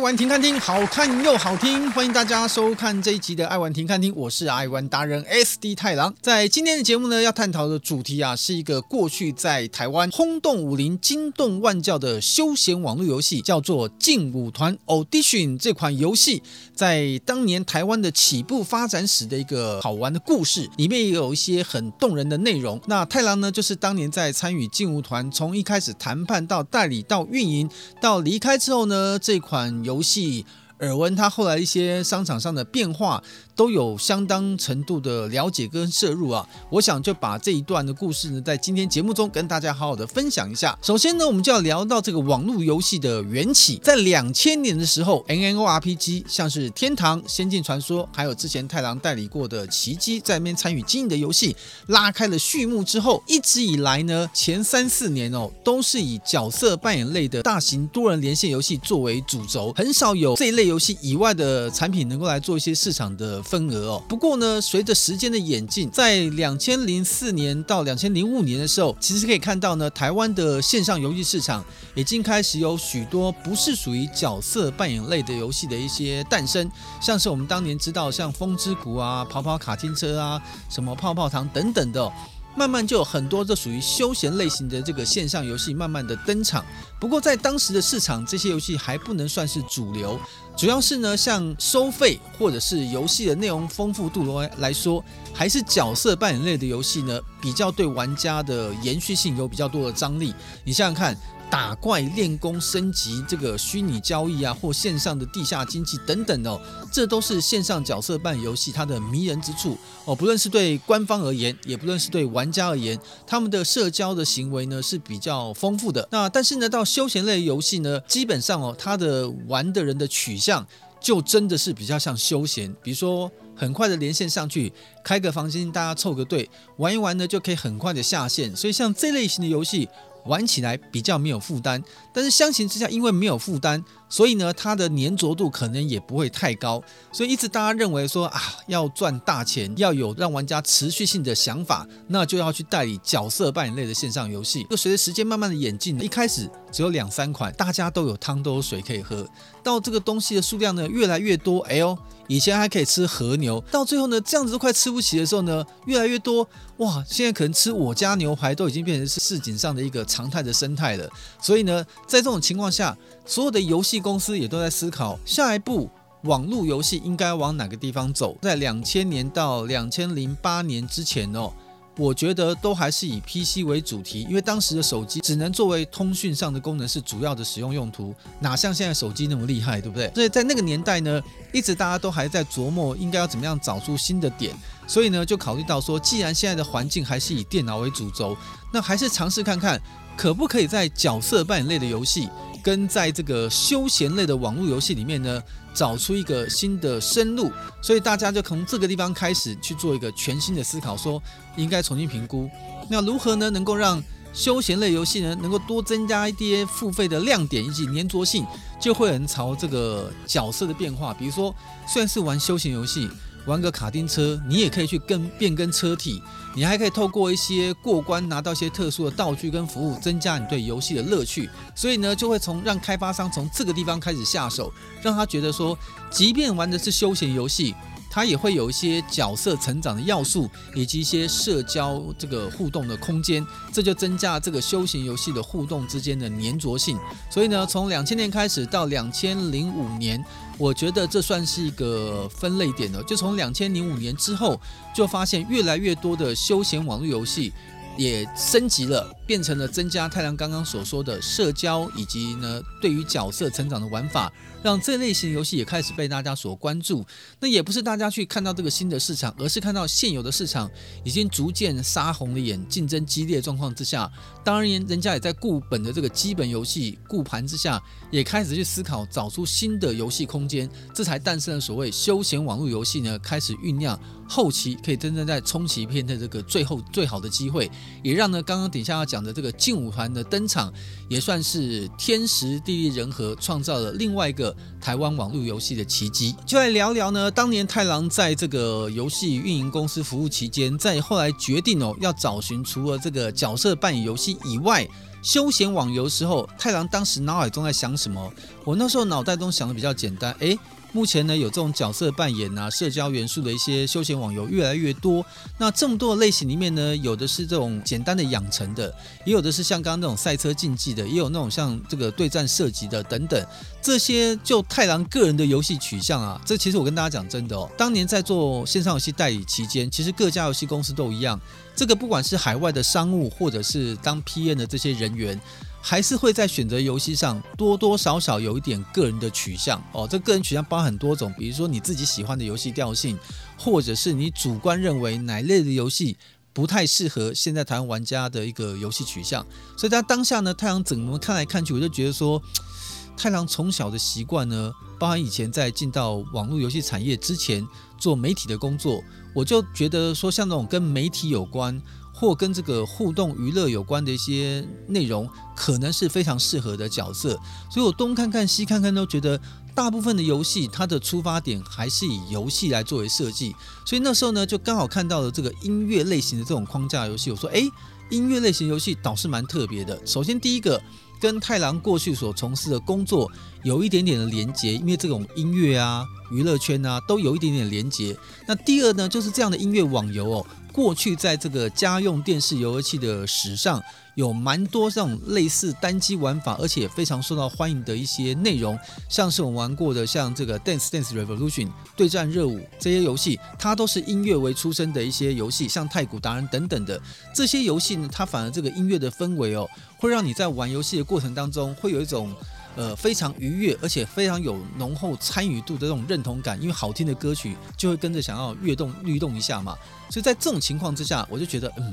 玩停看厅，好看又好听，欢迎大家收看这一集的爱玩停看厅，我是爱玩达人 SD 太郎。在今天的节目呢，要探讨的主题啊，是一个过去在台湾轰动武林、惊动万教的休闲网络游戏，叫做劲舞团 Audition 这款游戏，在当年台湾的起步发展史的一个好玩的故事，里面也有一些很动人的内容。那太郎呢，就是当年在参与劲舞团，从一开始谈判到代理到运营到离开之后呢，这款。游游戏耳闻，他后来一些商场上的变化。都有相当程度的了解跟摄入啊，我想就把这一段的故事呢，在今天节目中跟大家好好的分享一下。首先呢，我们就要聊到这个网络游戏的缘起，在两千年的时候，N N O R P G，像是天堂、仙境传说，还有之前太郎代理过的奇迹，在那边参与经营的游戏，拉开了序幕之后，一直以来呢，前三四年哦，都是以角色扮演类的大型多人连线游戏作为主轴，很少有这一类游戏以外的产品能够来做一些市场的。份额哦，不过呢，随着时间的演进，在两千零四年到两千零五年的时候，其实可以看到呢，台湾的线上游戏市场已经开始有许多不是属于角色扮演类的游戏的一些诞生，像是我们当年知道像风之谷啊、跑跑卡丁车啊、什么泡泡糖等等的。慢慢就有很多这属于休闲类型的这个线上游戏慢慢的登场，不过在当时的市场，这些游戏还不能算是主流，主要是呢，像收费或者是游戏的内容丰富度来来说，还是角色扮演类的游戏呢，比较对玩家的延续性有比较多的张力。你想想看。打怪、练功、升级，这个虚拟交易啊，或线上的地下经济等等哦，这都是线上角色扮演游戏它的迷人之处哦。不论是对官方而言，也不论是对玩家而言，他们的社交的行为呢是比较丰富的。那但是呢，到休闲类游戏呢，基本上哦，它的玩的人的取向就真的是比较像休闲，比如说很快的连线上去，开个房间，大家凑个队玩一玩呢，就可以很快的下线。所以像这类型的游戏。玩起来比较没有负担，但是相形之下，因为没有负担，所以呢，它的粘着度可能也不会太高。所以一直大家认为说啊，要赚大钱，要有让玩家持续性的想法，那就要去代理角色扮演类的线上游戏。就随着时间慢慢的演进，一开始只有两三款，大家都有汤都有水可以喝，到这个东西的数量呢越来越多，哎呦。以前还可以吃和牛，到最后呢，这样子都快吃不起的时候呢，越来越多哇！现在可能吃我家牛排都已经变成是市井上的一个常态的生态了。所以呢，在这种情况下，所有的游戏公司也都在思考下一步网络游戏应该往哪个地方走。在两千年到两千零八年之前哦。我觉得都还是以 PC 为主题，因为当时的手机只能作为通讯上的功能是主要的使用用途，哪像现在手机那么厉害，对不对？所以在那个年代呢，一直大家都还在琢磨应该要怎么样找出新的点，所以呢就考虑到说，既然现在的环境还是以电脑为主轴，那还是尝试看看可不可以在角色扮演类的游戏。跟在这个休闲类的网络游戏里面呢，找出一个新的生路，所以大家就从这个地方开始去做一个全新的思考，说应该重新评估，那如何呢能够让休闲类游戏呢能够多增加一些付费的亮点以及粘着性，就会很朝这个角色的变化，比如说虽然是玩休闲游戏。玩个卡丁车，你也可以去更变更车体，你还可以透过一些过关拿到一些特殊的道具跟服务，增加你对游戏的乐趣。所以呢，就会从让开发商从这个地方开始下手，让他觉得说，即便玩的是休闲游戏。它也会有一些角色成长的要素，以及一些社交这个互动的空间，这就增加这个休闲游戏的互动之间的粘着性。所以呢，从两千年开始到两千零五年，我觉得这算是一个分类点了。就从两千零五年之后，就发现越来越多的休闲网络游戏。也升级了，变成了增加太郎刚刚所说的社交，以及呢对于角色成长的玩法，让这类型游戏也开始被大家所关注。那也不是大家去看到这个新的市场，而是看到现有的市场已经逐渐杀红了眼，竞争激烈状况之下，当然人家也在固本的这个基本游戏固盘之下，也开始去思考找出新的游戏空间，这才诞生了所谓休闲网络游戏呢，开始酝酿。后期可以真正在冲击片的这个最后最好的机会，也让呢刚刚底下要讲的这个劲舞团的登场，也算是天时地利人和，创造了另外一个台湾网络游戏的奇迹。就来聊聊呢，当年太郎在这个游戏运营公司服务期间，在后来决定哦要找寻除了这个角色扮演游戏以外。休闲网游时候，太郎当时脑海中在想什么？我那时候脑袋中想的比较简单，诶。目前呢，有这种角色扮演啊、社交元素的一些休闲网游越来越多。那这么多的类型里面呢，有的是这种简单的养成的，也有的是像刚刚那种赛车竞技的，也有那种像这个对战射击的等等。这些就太郎个人的游戏取向啊，这其实我跟大家讲真的哦，当年在做线上游戏代理期间，其实各家游戏公司都一样。这个不管是海外的商务，或者是当 PN 的这些人员。还是会在选择游戏上多多少少有一点个人的取向哦。这个人取向包含很多种，比如说你自己喜欢的游戏调性，或者是你主观认为哪类的游戏不太适合现在台湾玩家的一个游戏取向。所以在当下呢，太郎怎么看来看去，我就觉得说，太郎从小的习惯呢，包含以前在进到网络游戏产业之前做媒体的工作，我就觉得说，像那种跟媒体有关。或跟这个互动娱乐有关的一些内容，可能是非常适合的角色，所以我东看看西看看，都觉得大部分的游戏它的出发点还是以游戏来作为设计，所以那时候呢，就刚好看到了这个音乐类型的这种框架游戏，我说，哎，音乐类型游戏倒是蛮特别的。首先第一个，跟太郎过去所从事的工作有一点点的连结，因为这种音乐啊、娱乐圈啊都有一点点连结。那第二呢，就是这样的音乐网游哦。过去在这个家用电视游乐器的史上，有蛮多这种类似单机玩法，而且非常受到欢迎的一些内容，像是我们玩过的像这个 Dance Dance Revolution 对战热舞这些游戏，它都是音乐为出身的一些游戏，像太鼓达人等等的这些游戏呢，它反而这个音乐的氛围哦，会让你在玩游戏的过程当中会有一种。呃，非常愉悦，而且非常有浓厚参与度的这种认同感，因为好听的歌曲就会跟着想要跃动律动一下嘛。所以在这种情况之下，我就觉得，嗯，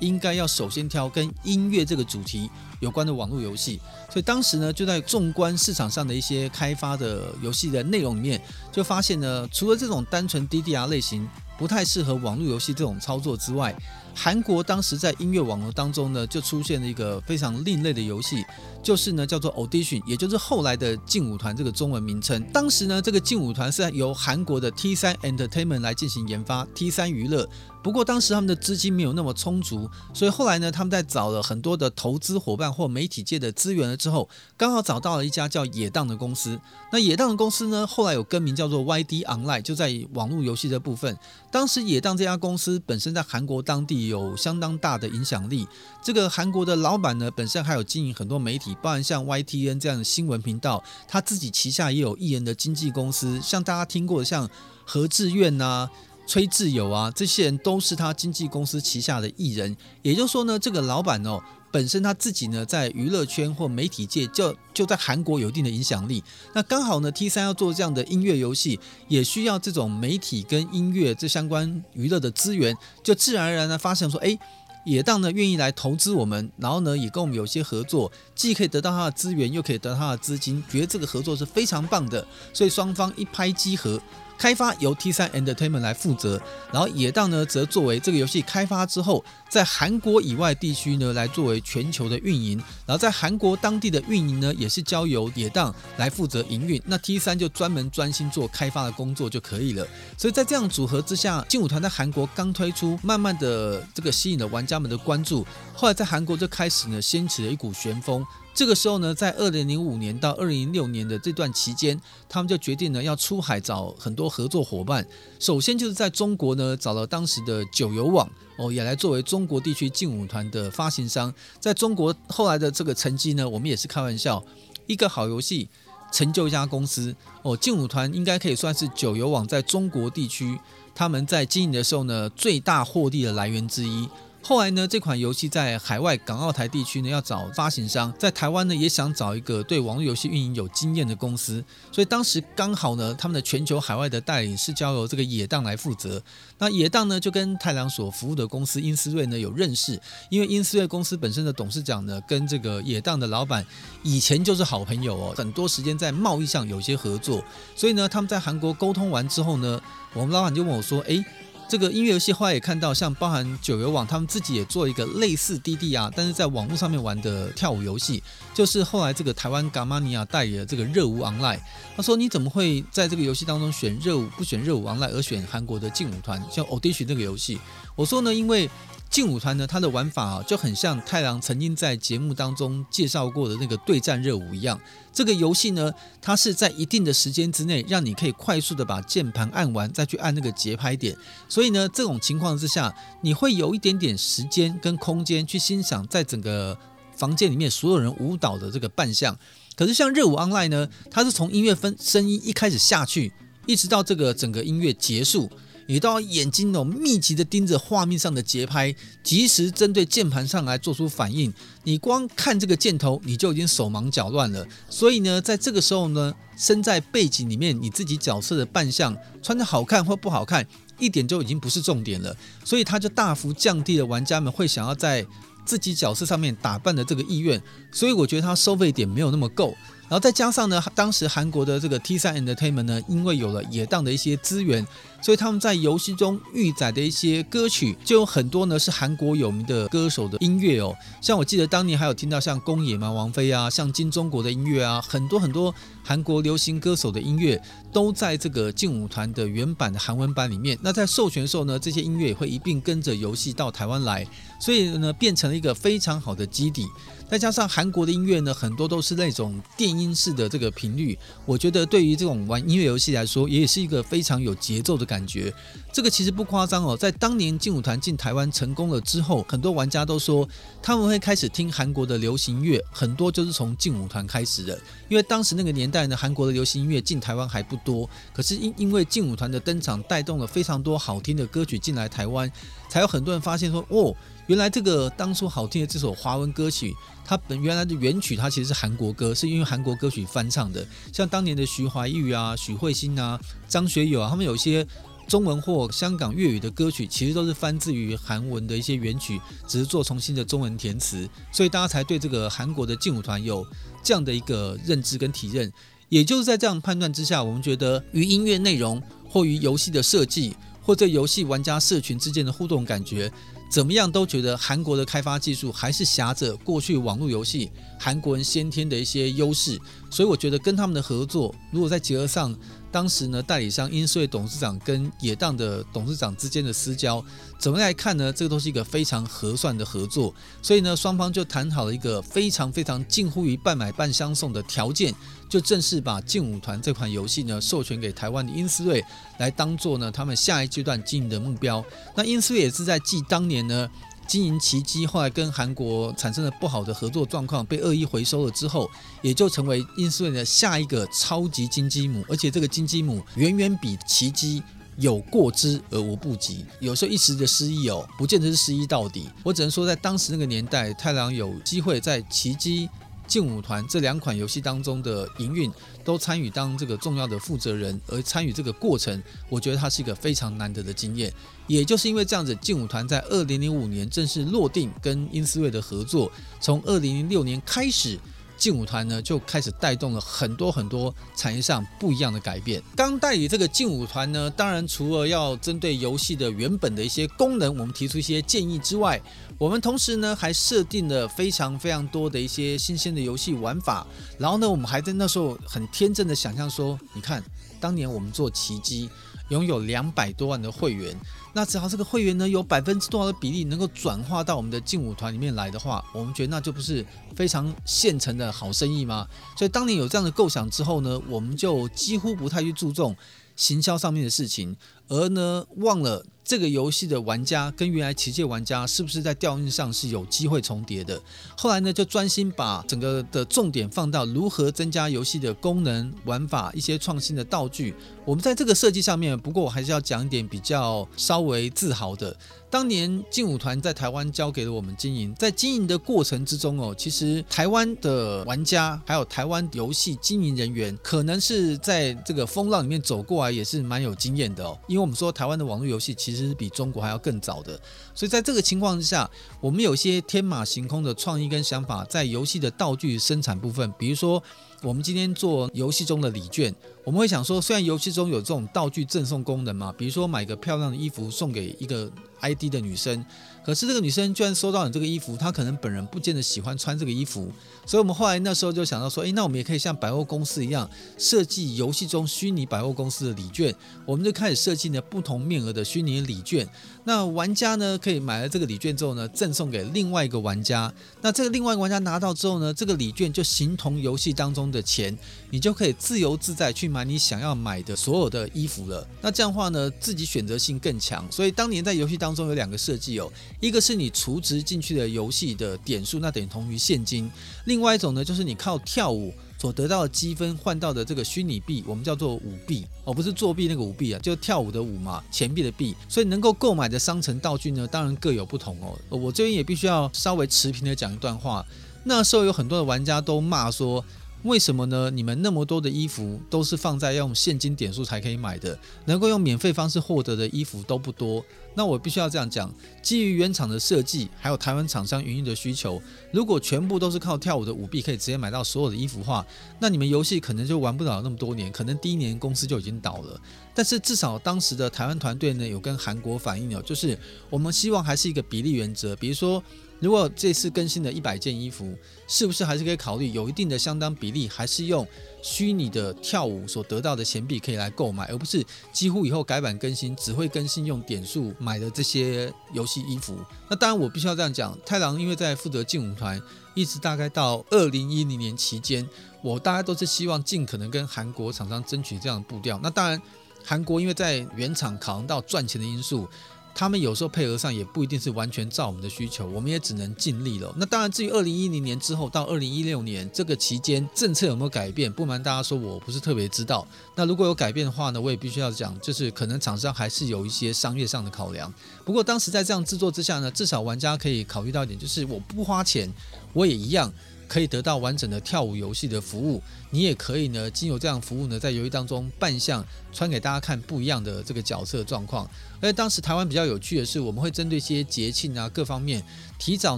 应该要首先挑跟音乐这个主题有关的网络游戏。所以当时呢，就在纵观市场上的一些开发的游戏的内容里面，就发现呢，除了这种单纯 DDR 类型不太适合网络游戏这种操作之外，韩国当时在音乐网络当中呢，就出现了一个非常另类的游戏，就是呢叫做 Audition，也就是后来的劲舞团这个中文名称。当时呢，这个劲舞团是由韩国的 T3 Entertainment 来进行研发，T3 娱乐。不过当时他们的资金没有那么充足，所以后来呢，他们在找了很多的投资伙伴或媒体界的资源了之后，刚好找到了一家叫野当的公司。那野当的公司呢，后来有更名叫做 YD Online，就在网络游戏的部分。当时野当这家公司本身在韩国当地有相当大的影响力。这个韩国的老板呢，本身还有经营很多媒体，包含像 YTN 这样的新闻频道，他自己旗下也有艺人的经纪公司，像大家听过像何志远呐。崔智友啊，这些人都是他经纪公司旗下的艺人。也就是说呢，这个老板哦，本身他自己呢，在娱乐圈或媒体界就就在韩国有一定的影响力。那刚好呢，T3 要做这样的音乐游戏，也需要这种媒体跟音乐这相关娱乐的资源，就自然而然的发现说，哎，野当呢愿意来投资我们，然后呢也跟我们有些合作，既可以得到他的资源，又可以得到他的资金，觉得这个合作是非常棒的，所以双方一拍即合。开发由 T3 Entertainment 来负责，然后野当呢则作为这个游戏开发之后，在韩国以外地区呢来作为全球的运营，然后在韩国当地的运营呢也是交由野当来负责营运，那 T3 就专门专心做开发的工作就可以了。所以在这样组合之下，劲舞团在韩国刚推出，慢慢的这个吸引了玩家们的关注，后来在韩国就开始呢掀起了一股旋风。这个时候呢，在二零零五年到二零零六年的这段期间，他们就决定呢要出海找很多合作伙伴。首先就是在中国呢找了当时的九游网哦，也来作为中国地区劲舞团的发行商。在中国后来的这个成绩呢，我们也是开玩笑，一个好游戏成就一家公司哦。劲舞团应该可以算是九游网在中国地区他们在经营的时候呢最大获利的来源之一。后来呢，这款游戏在海外港澳台地区呢要找发行商，在台湾呢也想找一个对网络游戏运营有经验的公司，所以当时刚好呢，他们的全球海外的代理是交由这个野当来负责。那野当呢就跟太郎所服务的公司英思睿呢有认识，因为英思睿公司本身的董事长呢跟这个野当的老板以前就是好朋友哦，很多时间在贸易上有些合作，所以呢他们在韩国沟通完之后呢，我们老板就问我说：“诶。”这个音乐游戏后来也看到，像包含九游网，他们自己也做一个类似滴滴啊但是在网络上面玩的跳舞游戏，就是后来这个台湾 Gamania 代理的这个热舞 Online。他说：“你怎么会在这个游戏当中选热舞，不选热舞 Online，而选韩国的劲舞团，像 Audition 这个游戏？”我说呢，因为。劲舞团呢，它的玩法啊，就很像太郎曾经在节目当中介绍过的那个对战热舞一样。这个游戏呢，它是在一定的时间之内，让你可以快速的把键盘按完，再去按那个节拍点。所以呢，这种情况之下，你会有一点点时间跟空间去欣赏在整个房间里面所有人舞蹈的这个扮相。可是像热舞 Online 呢，它是从音乐分声音一开始下去，一直到这个整个音乐结束。你都要眼睛哦，密集的盯着画面上的节拍，及时针对键盘上来做出反应。你光看这个箭头，你就已经手忙脚乱了。所以呢，在这个时候呢，身在背景里面，你自己角色的扮相穿得好看或不好看，一点就已经不是重点了。所以它就大幅降低了玩家们会想要在自己角色上面打扮的这个意愿。所以我觉得它收费点没有那么够。然后再加上呢，当时韩国的这个 T3 Entertainment 呢，因为有了野当的一些资源，所以他们在游戏中预载的一些歌曲就有很多呢是韩国有名的歌手的音乐哦。像我记得当年还有听到像宫野蛮、王菲啊，像金钟国的音乐啊，很多很多韩国流行歌手的音乐都在这个劲舞团的原版的韩文版里面。那在授权的时候呢，这些音乐也会一并跟着游戏到台湾来，所以呢变成了一个非常好的基底。再加上韩国的音乐呢，很多都是那种电音式的这个频率，我觉得对于这种玩音乐游戏来说，也是一个非常有节奏的感感觉。这个其实不夸张哦，在当年劲舞团进台湾成功了之后，很多玩家都说他们会开始听韩国的流行乐，很多就是从劲舞团开始的。因为当时那个年代呢，韩国的流行音乐进台湾还不多，可是因因为劲舞团的登场，带动了非常多好听的歌曲进来台湾，才有很多人发现说，哦，原来这个当初好听的这首华文歌曲。它本原来的原曲，它其实是韩国歌，是因为韩国歌曲翻唱的。像当年的徐怀钰啊、许慧欣啊、张学友啊，他们有一些中文或香港粤语的歌曲，其实都是翻自于韩文的一些原曲，只是做重新的中文填词，所以大家才对这个韩国的劲舞团有这样的一个认知跟体认。也就是在这样判断之下，我们觉得与音乐内容或与游戏的设计，或者游戏玩家社群之间的互动感觉。怎么样都觉得韩国的开发技术还是挟着过去网络游戏韩国人先天的一些优势，所以我觉得跟他们的合作，如果在结合上当时呢代理商英斯瑞董事长跟野当的董事长之间的私交，怎么来看呢？这个都是一个非常合算的合作，所以呢双方就谈好了一个非常非常近乎于半买半相送的条件。就正式把劲舞团这款游戏呢授权给台湾的英斯瑞来当做呢他们下一阶段经营的目标。那英斯瑞也是在继当年呢经营奇迹，后来跟韩国产生了不好的合作状况，被恶意回收了之后，也就成为英斯瑞的下一个超级金鸡母。而且这个金鸡母远远比奇迹有过之而无不及。有时候一时的失意哦，不见得是失意到底。我只能说，在当时那个年代，太郎有机会在奇迹。劲舞团这两款游戏当中的营运都参与当这个重要的负责人，而参与这个过程，我觉得它是一个非常难得的经验。也就是因为这样子，劲舞团在二零零五年正式落定跟英斯瑞的合作，从二零零六年开始。劲舞团呢就开始带动了很多很多产业上不一样的改变。刚代理这个劲舞团呢，当然除了要针对游戏的原本的一些功能，我们提出一些建议之外，我们同时呢还设定了非常非常多的一些新鲜的游戏玩法。然后呢，我们还在那时候很天真的想象说，你看当年我们做奇迹。拥有两百多万的会员，那只要这个会员呢有百分之多少的比例能够转化到我们的劲舞团里面来的话，我们觉得那就不是非常现成的好生意吗？所以当你有这样的构想之后呢，我们就几乎不太去注重行销上面的事情，而呢忘了。这个游戏的玩家跟原来奇迹玩家是不是在调性上是有机会重叠的？后来呢，就专心把整个的重点放到如何增加游戏的功能、玩法、一些创新的道具。我们在这个设计上面，不过我还是要讲一点比较稍微自豪的。当年劲舞团在台湾交给了我们经营，在经营的过程之中哦，其实台湾的玩家还有台湾游戏经营人员，可能是在这个风浪里面走过来，也是蛮有经验的哦。因为我们说台湾的网络游戏其实其实比中国还要更早的，所以在这个情况之下，我们有些天马行空的创意跟想法，在游戏的道具生产部分，比如说我们今天做游戏中的礼券，我们会想说，虽然游戏中有这种道具赠送功能嘛，比如说买个漂亮的衣服送给一个 ID 的女生。可是这个女生居然收到你这个衣服，她可能本人不见得喜欢穿这个衣服，所以我们后来那时候就想到说，诶，那我们也可以像百货公司一样设计游戏中虚拟百货公司的礼券，我们就开始设计呢不同面额的虚拟礼券。那玩家呢可以买了这个礼券之后呢，赠送给另外一个玩家。那这个另外一个玩家拿到之后呢，这个礼券就形同游戏当中的钱，你就可以自由自在去买你想要买的所有的衣服了。那这样话呢，自己选择性更强。所以当年在游戏当中有两个设计哦。一个是你储值进去的游戏的点数，那等同于现金；另外一种呢，就是你靠跳舞所得到的积分换到的这个虚拟币，我们叫做舞币哦，不是作弊那个舞币啊，就跳舞的舞嘛，钱币的币。所以能够购买的商城道具呢，当然各有不同哦。我这边也必须要稍微持平的讲一段话，那时候有很多的玩家都骂说。为什么呢？你们那么多的衣服都是放在用现金点数才可以买的，能够用免费方式获得的衣服都不多。那我必须要这样讲，基于原厂的设计，还有台湾厂商营运的需求，如果全部都是靠跳舞的舞币可以直接买到所有的衣服的话，那你们游戏可能就玩不了那么多年，可能第一年公司就已经倒了。但是至少当时的台湾团队呢，有跟韩国反映了，就是我们希望还是一个比例原则，比如说。如果这次更新的一百件衣服，是不是还是可以考虑有一定的相当比例，还是用虚拟的跳舞所得到的钱币可以来购买，而不是几乎以后改版更新只会更新用点数买的这些游戏衣服？那当然，我必须要这样讲，太郎因为在负责劲舞团，一直大概到二零一零年期间，我大概都是希望尽可能跟韩国厂商争取这样的步调。那当然，韩国因为在原厂考量到赚钱的因素。他们有时候配合上也不一定是完全照我们的需求，我们也只能尽力了。那当然，至于二零一零年之后到二零一六年这个期间政策有没有改变，不瞒大家说，我不是特别知道。那如果有改变的话呢，我也必须要讲，就是可能厂商还是有一些商业上的考量。不过当时在这样制作之下呢，至少玩家可以考虑到一点，就是我不花钱，我也一样。可以得到完整的跳舞游戏的服务，你也可以呢，经由这样服务呢，在游戏当中扮相，穿给大家看不一样的这个角色状况。而且当时台湾比较有趣的是，我们会针对一些节庆啊各方面，提早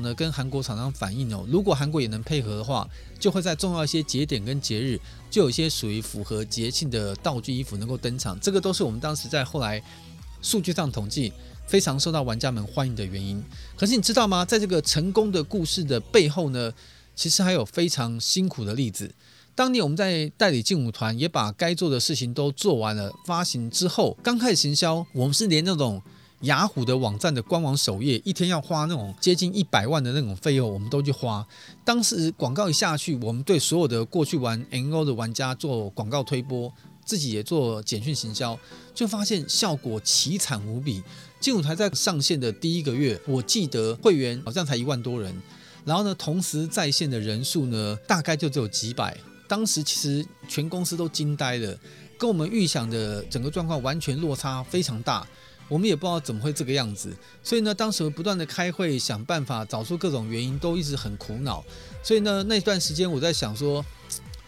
呢跟韩国厂商反映哦，如果韩国也能配合的话，就会在重要一些节点跟节日，就有一些属于符合节庆的道具衣服能够登场。这个都是我们当时在后来数据上统计非常受到玩家们欢迎的原因。可是你知道吗？在这个成功的故事的背后呢，其实还有非常辛苦的例子。当年我们在代理劲舞团，也把该做的事情都做完了。发行之后，刚开始行销，我们是连那种雅虎的网站的官网首页，一天要花那种接近一百万的那种费用，我们都去花。当时广告一下去，我们对所有的过去玩 NO 的玩家做广告推播，自己也做简讯行销，就发现效果奇惨无比。劲舞台在上线的第一个月，我记得会员好像才一万多人。然后呢，同时在线的人数呢，大概就只有几百。当时其实全公司都惊呆了，跟我们预想的整个状况完全落差非常大。我们也不知道怎么会这个样子。所以呢，当时不断的开会想办法，找出各种原因，都一直很苦恼。所以呢，那段时间我在想说，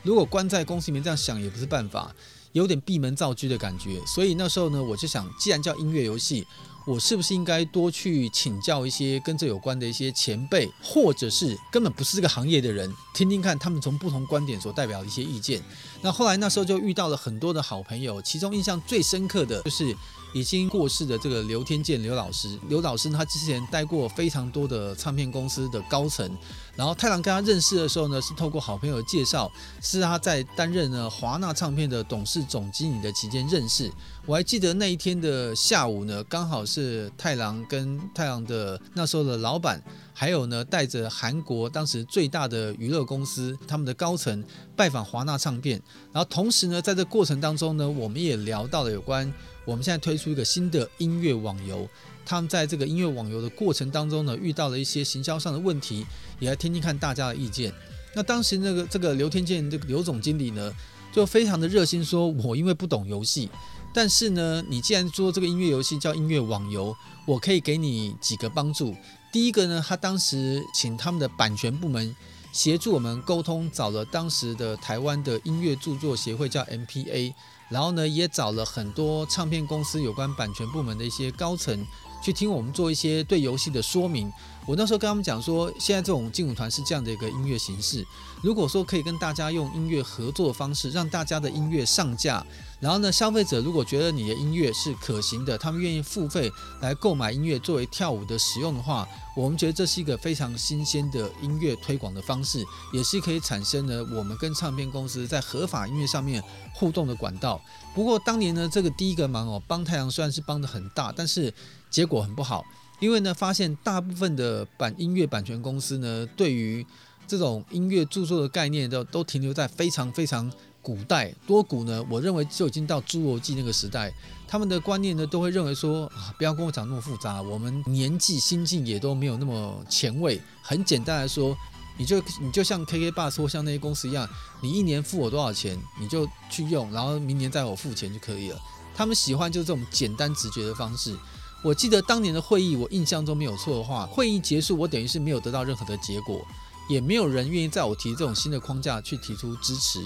如果关在公司里面这样想也不是办法，有点闭门造车的感觉。所以那时候呢，我就想，既然叫音乐游戏。我是不是应该多去请教一些跟这有关的一些前辈，或者是根本不是这个行业的人，听听看他们从不同观点所代表的一些意见。那后来那时候就遇到了很多的好朋友，其中印象最深刻的就是。已经过世的这个刘天健刘老师，刘老师他之前待过非常多的唱片公司的高层，然后太郎跟他认识的时候呢，是透过好朋友介绍，是他在担任呢华纳唱片的董事总经理的期间认识。我还记得那一天的下午呢，刚好是太郎跟太郎的那时候的老板，还有呢带着韩国当时最大的娱乐公司他们的高层拜访华纳唱片，然后同时呢在这过程当中呢，我们也聊到了有关。我们现在推出一个新的音乐网游，他们在这个音乐网游的过程当中呢，遇到了一些行销上的问题，也来听听看大家的意见。那当时那个这个刘天健这个刘总经理呢，就非常的热心说，我因为不懂游戏，但是呢，你既然做这个音乐游戏叫音乐网游，我可以给你几个帮助。第一个呢，他当时请他们的版权部门协助我们沟通，找了当时的台湾的音乐著作协会叫 MPA。然后呢，也找了很多唱片公司有关版权部门的一些高层，去听我们做一些对游戏的说明。我那时候跟他们讲说，现在这种劲舞团是这样的一个音乐形式。如果说可以跟大家用音乐合作的方式，让大家的音乐上架，然后呢，消费者如果觉得你的音乐是可行的，他们愿意付费来购买音乐作为跳舞的使用的话，我们觉得这是一个非常新鲜的音乐推广的方式，也是可以产生呢我们跟唱片公司在合法音乐上面互动的管道。不过当年呢，这个第一个忙哦，帮太阳虽然是帮得很大，但是结果很不好。因为呢，发现大部分的版音乐版权公司呢，对于这种音乐著作的概念都都停留在非常非常古代多古呢。我认为就已经到侏罗纪那个时代，他们的观念呢都会认为说啊，不要跟我讲那么复杂，我们年纪心境也都没有那么前卫。很简单来说，你就你就像 K K 爸说像那些公司一样，你一年付我多少钱，你就去用，然后明年再我付钱就可以了。他们喜欢就是这种简单直觉的方式。我记得当年的会议，我印象中没有错的话，会议结束，我等于是没有得到任何的结果，也没有人愿意在我提这种新的框架去提出支持。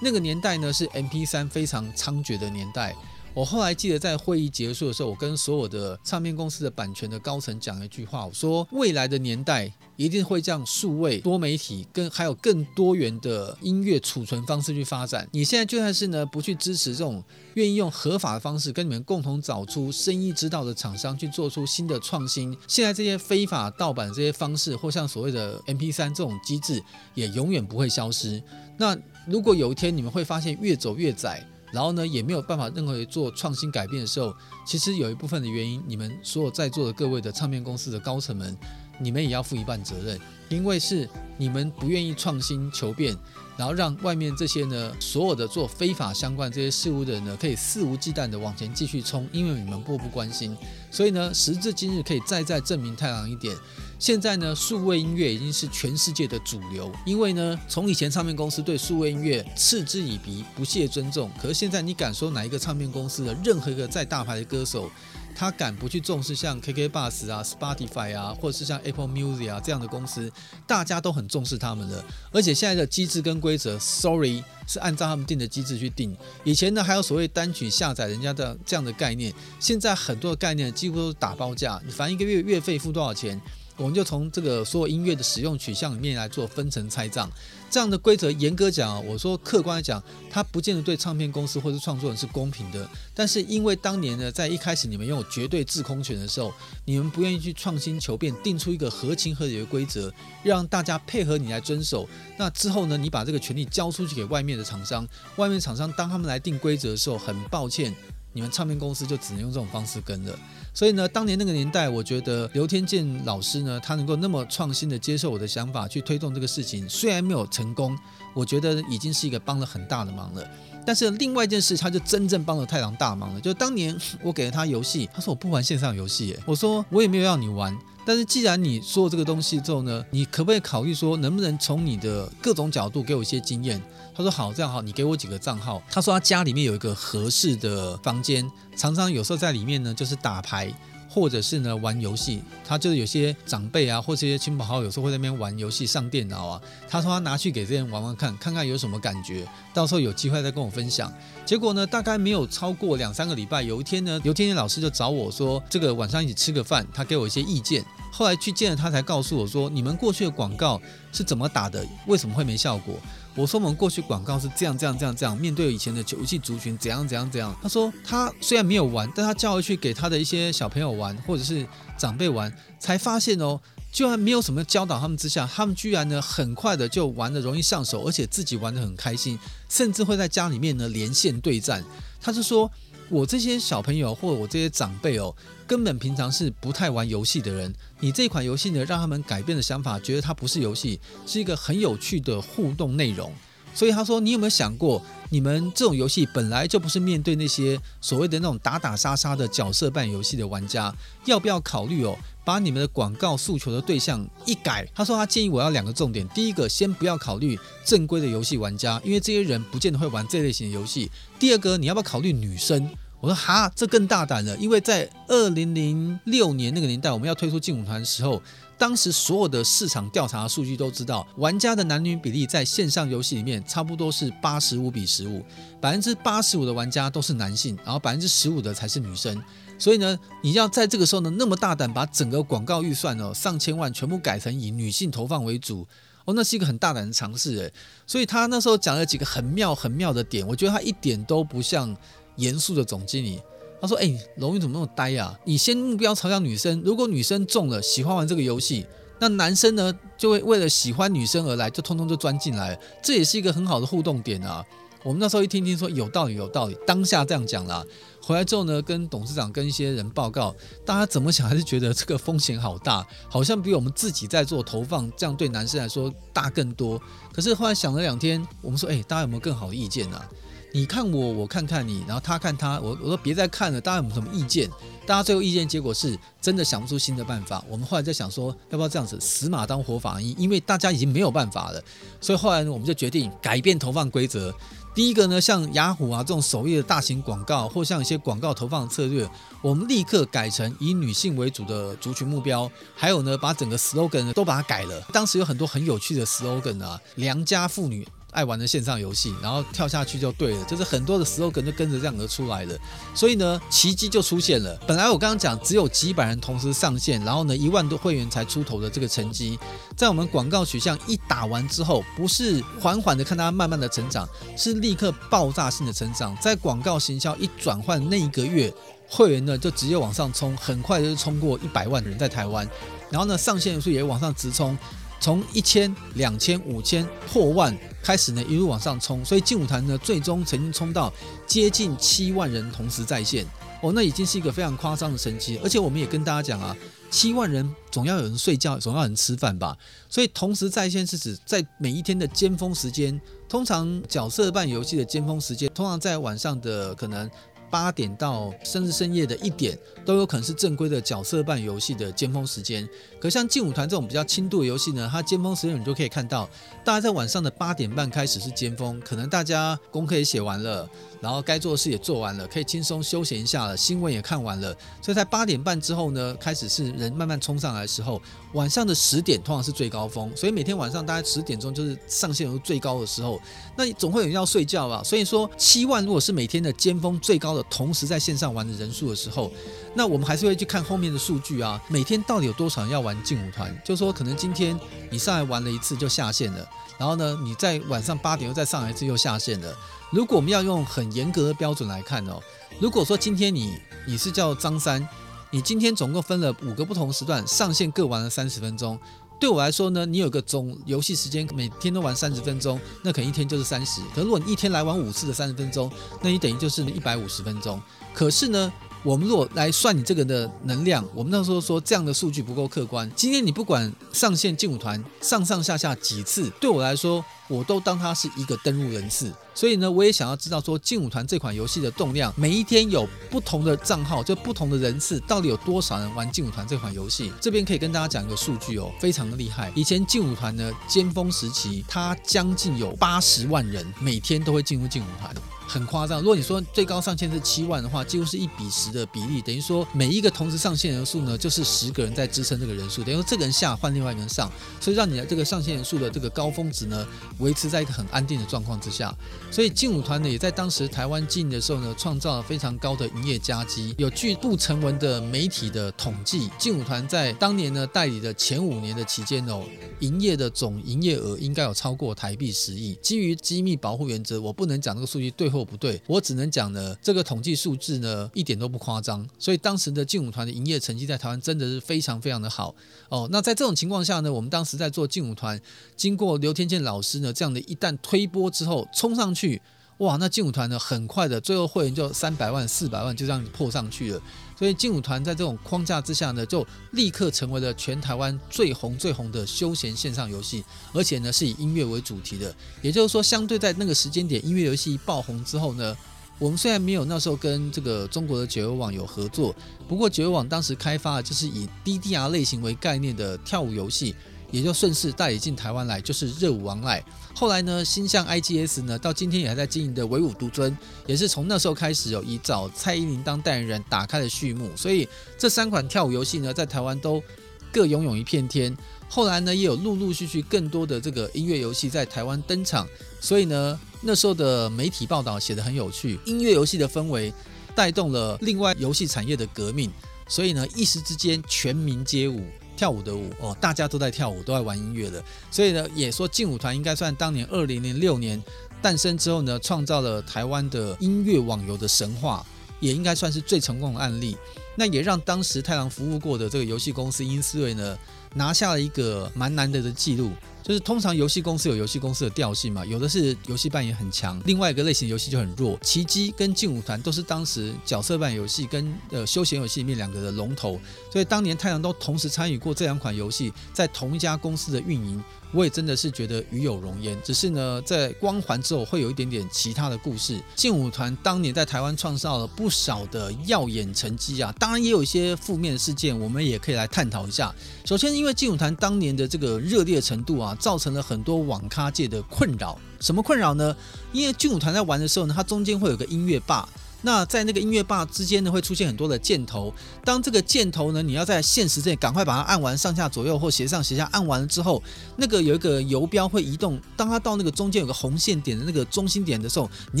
那个年代呢，是 MP 三非常猖獗的年代。我后来记得在会议结束的时候，我跟所有的唱片公司的版权的高层讲了一句话，我说未来的年代一定会这样数位多媒体跟还有更多元的音乐储存方式去发展。你现在就算是呢不去支持这种愿意用合法的方式跟你们共同找出生意之道的厂商去做出新的创新，现在这些非法盗版这些方式或像所谓的 MP3 这种机制也永远不会消失。那如果有一天你们会发现越走越窄。然后呢，也没有办法任何做创新改变的时候，其实有一部分的原因，你们所有在座的各位的唱片公司的高层们，你们也要负一半责任，因为是你们不愿意创新求变。然后让外面这些呢，所有的做非法相关这些事物的人呢，可以肆无忌惮的往前继续冲，因为你们漠不关心。所以呢，时至今日可以再再证明太郎一点，现在呢，数位音乐已经是全世界的主流。因为呢，从以前唱片公司对数位音乐嗤之以鼻、不屑尊重，可是现在你敢说哪一个唱片公司的任何一个再大牌的歌手，他敢不去重视像 KK Bus 啊、Spotify 啊，或者是像 Apple Music 啊这样的公司，大家都很重视他们的。而且现在的机制跟规则，Sorry，是按照他们定的机制去定。以前呢，还有所谓单曲下载人家的这样的概念，现在很多的概念几乎都是打包价，你反正一个月月费付多少钱。我们就从这个所有音乐的使用取向里面来做分层拆账，这样的规则严格讲，我说客观来讲，它不见得对唱片公司或者创作人是公平的。但是因为当年呢，在一开始你们拥有绝对制空权的时候，你们不愿意去创新求变，定出一个合情合理的规则，让大家配合你来遵守。那之后呢，你把这个权利交出去给外面的厂商，外面厂商当他们来定规则的时候，很抱歉，你们唱片公司就只能用这种方式跟了。所以呢，当年那个年代，我觉得刘天健老师呢，他能够那么创新的接受我的想法，去推动这个事情，虽然没有成功，我觉得已经是一个帮了很大的忙了。但是另外一件事，他就真正帮了太郎大忙了。就当年我给了他游戏，他说我不玩线上游戏，我说我也没有要你玩。但是既然你说这个东西之后呢，你可不可以考虑说，能不能从你的各种角度给我一些经验？他说好，这样好，你给我几个账号。他说他家里面有一个合适的房间，常常有时候在里面呢，就是打牌。或者是呢玩游戏，他就是有些长辈啊，或者一些亲朋好友，有时候会在那边玩游戏上电脑啊。他说他拿去给这些人玩玩看，看看有什么感觉，到时候有机会再跟我分享。结果呢，大概没有超过两三个礼拜，有一天呢，刘天天老师就找我说，这个晚上一起吃个饭，他给我一些意见。后来去见了他，才告诉我说，你们过去的广告是怎么打的？为什么会没效果？我说我们过去广告是这样这样这样这样，面对以前的游戏族群怎样怎样怎样。他说他虽然没有玩，但他叫回去给他的一些小朋友玩，或者是长辈玩，才发现哦，居然没有什么教导他们之下，他们居然呢很快的就玩的容易上手，而且自己玩的很开心，甚至会在家里面呢连线对战。他是说。我这些小朋友或我这些长辈哦，根本平常是不太玩游戏的人。你这款游戏呢，让他们改变的想法，觉得它不是游戏，是一个很有趣的互动内容。所以他说：“你有没有想过，你们这种游戏本来就不是面对那些所谓的那种打打杀杀的角色扮演游戏的玩家，要不要考虑哦，把你们的广告诉求的对象一改？”他说：“他建议我要两个重点，第一个，先不要考虑正规的游戏玩家，因为这些人不见得会玩这类型的游戏；第二个，你要不要考虑女生？”我说：“哈，这更大胆了，因为在二零零六年那个年代，我们要推出劲舞团的时候。”当时所有的市场调查数据都知道，玩家的男女比例在线上游戏里面差不多是八十五比十五，百分之八十五的玩家都是男性，然后百分之十五的才是女生。所以呢，你要在这个时候呢，那么大胆把整个广告预算哦，上千万全部改成以女性投放为主哦，那是一个很大胆的尝试诶。所以他那时候讲了几个很妙很妙的点，我觉得他一点都不像严肃的总经理。他说：“哎，龙云怎么那么呆啊？你先目标朝向女生，如果女生中了喜欢玩这个游戏，那男生呢就会为了喜欢女生而来，就通通就钻进来，这也是一个很好的互动点啊。”我们那时候一听听说有道理有道理，当下这样讲啦。回来之后呢，跟董事长跟一些人报告，大家怎么想还是觉得这个风险好大，好像比我们自己在做投放这样对男生来说大更多。可是后来想了两天，我们说，哎，大家有没有更好的意见啊？你看我，我看看你，然后他看他，我我说别再看了，大家有没有什么意见？大家最后意见结果是真的想不出新的办法。我们后来在想说，要不要这样子死马当活马医？因为大家已经没有办法了，所以后来呢，我们就决定改变投放规则。第一个呢，像雅虎啊这种首页的大型广告，或像一些广告投放策略，我们立刻改成以女性为主的族群目标。还有呢，把整个 slogan 都把它改了。当时有很多很有趣的 slogan 啊，良家妇女。爱玩的线上游戏，然后跳下去就对了，就是很多的 slogan 就跟着这样而出来了。所以呢，奇迹就出现了。本来我刚刚讲只有几百人同时上线，然后呢一万多会员才出头的这个成绩，在我们广告取向一打完之后，不是缓缓的看它慢慢的成长，是立刻爆炸性的成长。在广告行销一转换那一个月，会员呢就直接往上冲，很快就是冲过一百万人在台湾，然后呢上线人数也往上直冲。从一千、两千、五千破万开始呢，一路往上冲，所以劲舞团呢，最终曾经冲到接近七万人同时在线哦，那已经是一个非常夸张的成绩。而且我们也跟大家讲啊，七万人总要有人睡觉，总要有人吃饭吧，所以同时在线是指在每一天的尖峰时间，通常角色扮演游戏的尖峰时间，通常在晚上的可能。八点到甚至深夜的一点都有可能是正规的角色扮游戏的尖峰时间。可像劲舞团这种比较轻度的游戏呢，它尖峰时间你就可以看到，大家在晚上的八点半开始是尖峰，可能大家功课也写完了，然后该做的事也做完了，可以轻松休闲一下了，新闻也看完了，所以在八点半之后呢，开始是人慢慢冲上来的时候，晚上的十点通常是最高峰，所以每天晚上大概十点钟就是上线最高的时候，那总会有人要睡觉吧？所以说七万如果是每天的尖峰最高的。同时在线上玩的人数的时候，那我们还是会去看后面的数据啊。每天到底有多少人要玩劲舞团？就说，可能今天你上来玩了一次就下线了，然后呢，你在晚上八点又再上来一次又下线了。如果我们要用很严格的标准来看哦，如果说今天你你是叫张三，你今天总共分了五个不同时段上线各玩了三十分钟。对我来说呢，你有个总游戏时间，每天都玩三十分钟，那可能一天就是三十。可如果你一天来玩五次的三十分钟，那你等于就是一百五十分钟。可是呢，我们如果来算你这个的能量，我们那时候说这样的数据不够客观。今天你不管上线劲舞团上上下下几次，对我来说，我都当它是一个登录人次。所以呢，我也想要知道说劲舞团这款游戏的动量，每一天有不同的账号，就不同的人次，到底有多少人玩劲舞团这款游戏？这边可以跟大家讲一个数据哦，非常的厉害。以前劲舞团呢，尖峰时期，它将近有八十万人每天都会进入劲舞团。很夸张，如果你说最高上限是七万的话，几乎是一比十的比例，等于说每一个同时上线人数呢，就是十个人在支撑这个人数，等于说这个人下换另外一个人上，所以让你的这个上线人数的这个高峰值呢，维持在一个很安定的状况之下。所以劲舞团呢，也在当时台湾经营的时候呢，创造了非常高的营业佳绩。有据不成文的媒体的统计，劲舞团在当年呢代理的前五年的期间哦，营业的总营业额应该有超过台币十亿。基于机密保护原则，我不能讲这个数据对不对，我只能讲呢，这个统计数字呢一点都不夸张，所以当时的劲舞团的营业成绩在台湾真的是非常非常的好哦。那在这种情况下呢，我们当时在做劲舞团，经过刘天健老师呢这样的一旦推波之后，冲上去，哇，那劲舞团呢很快的最后会员就三百万、四百万就这样破上去了。所以劲舞团在这种框架之下呢，就立刻成为了全台湾最红最红的休闲线上游戏，而且呢是以音乐为主题的。也就是说，相对在那个时间点，音乐游戏爆红之后呢，我们虽然没有那时候跟这个中国的九游网有合作，不过九游网当时开发的就是以 DDR 类型为概念的跳舞游戏。也就顺势代理进台湾来，就是热舞王赖。后来呢，新象 IGS 呢，到今天也还在经营的唯舞独尊，也是从那时候开始有以找蔡依林当代言人打开了序幕。所以这三款跳舞游戏呢，在台湾都各拥有一片天。后来呢，也有陆陆续续更多的这个音乐游戏在台湾登场。所以呢，那时候的媒体报道写得很有趣，音乐游戏的氛围。带动了另外游戏产业的革命，所以呢，一时之间全民皆舞，跳舞的舞哦，大家都在跳舞，都在玩音乐的。所以呢，也说劲舞团应该算当年二零零六年诞生之后呢，创造了台湾的音乐网游的神话，也应该算是最成功的案例。那也让当时太郎服务过的这个游戏公司英思维呢，拿下了一个蛮难得的记录。就是通常游戏公司有游戏公司的调性嘛，有的是游戏扮演很强，另外一个类型游戏就很弱。奇迹跟劲舞团都是当时角色扮演游戏跟呃休闲游戏里面两个的龙头，所以当年太阳都同时参与过这两款游戏在同一家公司的运营。我也真的是觉得与有荣焉，只是呢，在光环之后会有一点点其他的故事。劲舞团当年在台湾创造了不少的耀眼成绩啊，当然也有一些负面事件，我们也可以来探讨一下。首先，因为劲舞团当年的这个热烈程度啊，造成了很多网咖界的困扰。什么困扰呢？因为劲舞团在玩的时候呢，它中间会有个音乐霸。那在那个音乐吧之间呢，会出现很多的箭头。当这个箭头呢，你要在限时之内赶快把它按完，上下左右或斜上斜下按完了之后，那个有一个游标会移动。当它到那个中间有个红线点的那个中心点的时候，你